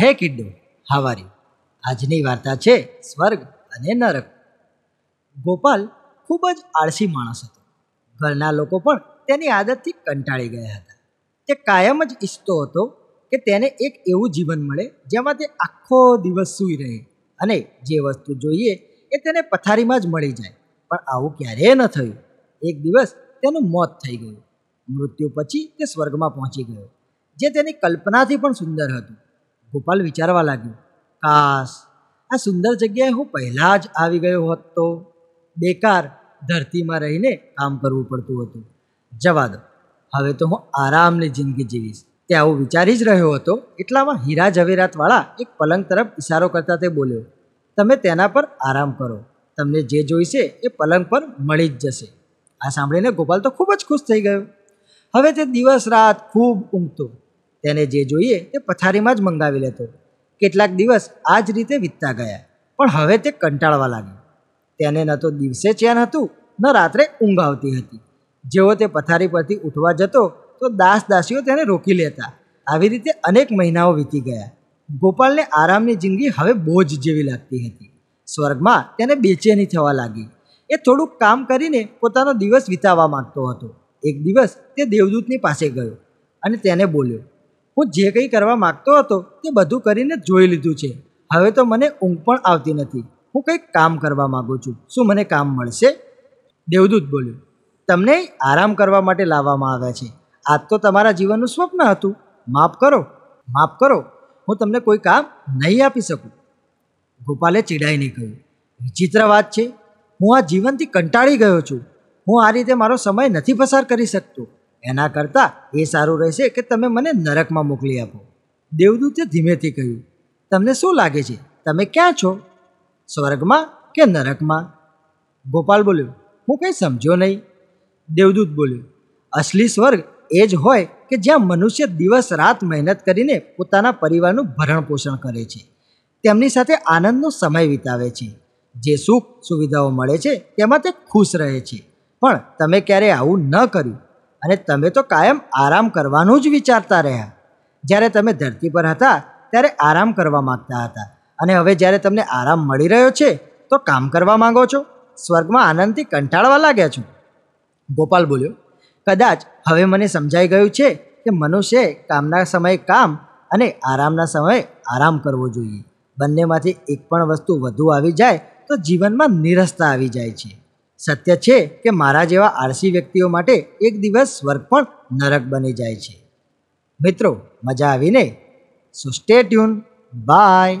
હે કિડ્ડો, હાવારી. આજની વાર્તા છે સ્વર્ગ અને નરક. ગોપાલ ખૂબ જ આળસી માણસ હતો. ઘરના લોકો પણ તેની આદતથી કંટાળી ગયા હતા. તે કાયમ જ ઈચ્છતો હતો કે તેને એક એવું જીવન મળે જેમાં તે આખો દિવસ સૂઈ રહે અને જે વસ્તુ જોઈએ એ તેને પથારીમાં જ મળી જાય. પણ આવું ક્યારેય ન થયું. એક દિવસ તેનું મોત થઈ ગયું. મૃત્યુ પછી તે સ્વર્ગમાં પહોંચી ગયો, જે તેની કલ્પનાથી પણ સુંદર હતું. ગોપાલ વિચારવા લાગ્યો, કાશ, આ સુંદર જગ્યાએ હું પહેલાં જ આવી ગયો હોત તો? બેકાર ધરતીમાં રહીને કામ કરવું પડતું હતું. જવા દો, હવે તો હું આરામની જિંદગી જીવીશ. તે આવું વિચારી જ રહ્યો હતો. એટલામાં હીરા ઝવેરાતવાળા એક પલંગ તરફ ઇશારો કરતા તે બોલ્યો, તમે તેના પર આરામ કરો. તમને જે જોઈશે એ પલંગ પર મળી જ જશે. આ સાંભળીને ગોપાલ તો ખૂબ જ ખુશ થઈ ગયો. હવે તે દિવસ રાત ખૂબ ઊંઘતો. તેને જે જોઈએ તે પથારીમાં જ મંગાવી લેતો. કેટલાક દિવસ આ જ રીતે વીતતા ગયા, પણ હવે તે કંટાળવા લાગ્યો. તેને ન તો દિવસે ચેન હતું, ન રાત્રે ઊંઘ આવતી હતી. જેવો તે પથારી પરથી ઉઠવા જતો, તો દાસ દાસીઓ તેને રોકી લેતા. આવી રીતે અનેક મહિનાઓ વીતી ગયા. ગોપાલને આરામની જિંદગી હવે બોજ જેવી લાગતી હતી. સ્વર્ગમાં તેને બેચેની થવા લાગી. એ થોડુંક કામ કરીને પોતાનો દિવસ વિતાવવા માંગતો હતો. એક દિવસ તે દેવદૂતની પાસે ગયો અને તેને બોલ્યો હું જે કંઈ કરવા માંગતો હતો તે બધું કરીને જોઈ લીધું છે. હવે તો મને ઊંઘ પણ આવતી નથી. હું કંઈક કામ કરવા માગું છું. શું મને કામ મળશે? દેવદૂત બોલ્યું, તમને આરામ કરવા માટે લાવવામાં આવ્યા છે. આજ તો તમારા જીવનનું સ્વપ્ન હતું. માફ કરો માફ કરો. હું તમને કોઈ કામ નહીં આપી શકું. ગોપાલે ચીડાઈને કહ્યું, વિચિત્ર વાત છે. હું આ જીવનથી કંટાળી ગયો છું. હું આ રીતે મારો સમય નથી પસાર કરી શકતો. એના કરતાં એ સારું રહેશે કે તમે મને નરકમાં મોકલી આપો. દેવદૂતે ધીમેથી કહ્યું, તમને શું લાગે છે? તમે ક્યાં છો? સ્વર્ગમાં કે નરકમાં? ગોપાલ બોલ્યો, હું કંઈ સમજ્યો નહીં. દેવદૂત બોલ્યો, અસલી સ્વર્ગ એ જ હોય કે જ્યાં મનુષ્ય દિવસ રાત મહેનત કરીને પોતાના પરિવારનું ભરણ પોષણ કરે છે. તેમની સાથે આનંદનો સમય વિતાવે છે. જે સુખ સુવિધાઓ મળે છે, તેમાં તે ખુશ રહે છે. પણ તમે ક્યારેય આવું ન કર્યું. અને તમે તો કાયમ આરામ કરવાનું જ વિચારતા રહ્યા. જ્યારે તમે ધરતી પર હતા, ત્યારે આરામ કરવા માંગતા હતા. અને હવે જ્યારે તમને આરામ મળી રહ્યો છે, તો કામ કરવા માંગો છો? સ્વર્ગમાં આનંદથી કંટાળવા લાગ્યા છો? ગોપાલ બોલ્યો, કદાચ હવે મને સમજાઈ ગયું છે કે મનુષ્યએ કામના સમયે કામ અને આરામના સમયે આરામ કરવો જોઈએ. બંનેમાંથી એક પણ વસ્તુ વધુ આવી જાય, તો જીવનમાં નિરસતા આવી જાય છે. સત્ય છે કે મારા જેવા આળસી વ્યક્તિઓ માટે એક દિવસ સ્વર્ગ પણ નરક બની જાય છે. મિત્રો, મજા આવીને. સો સ્ટે ટ્યુન બાય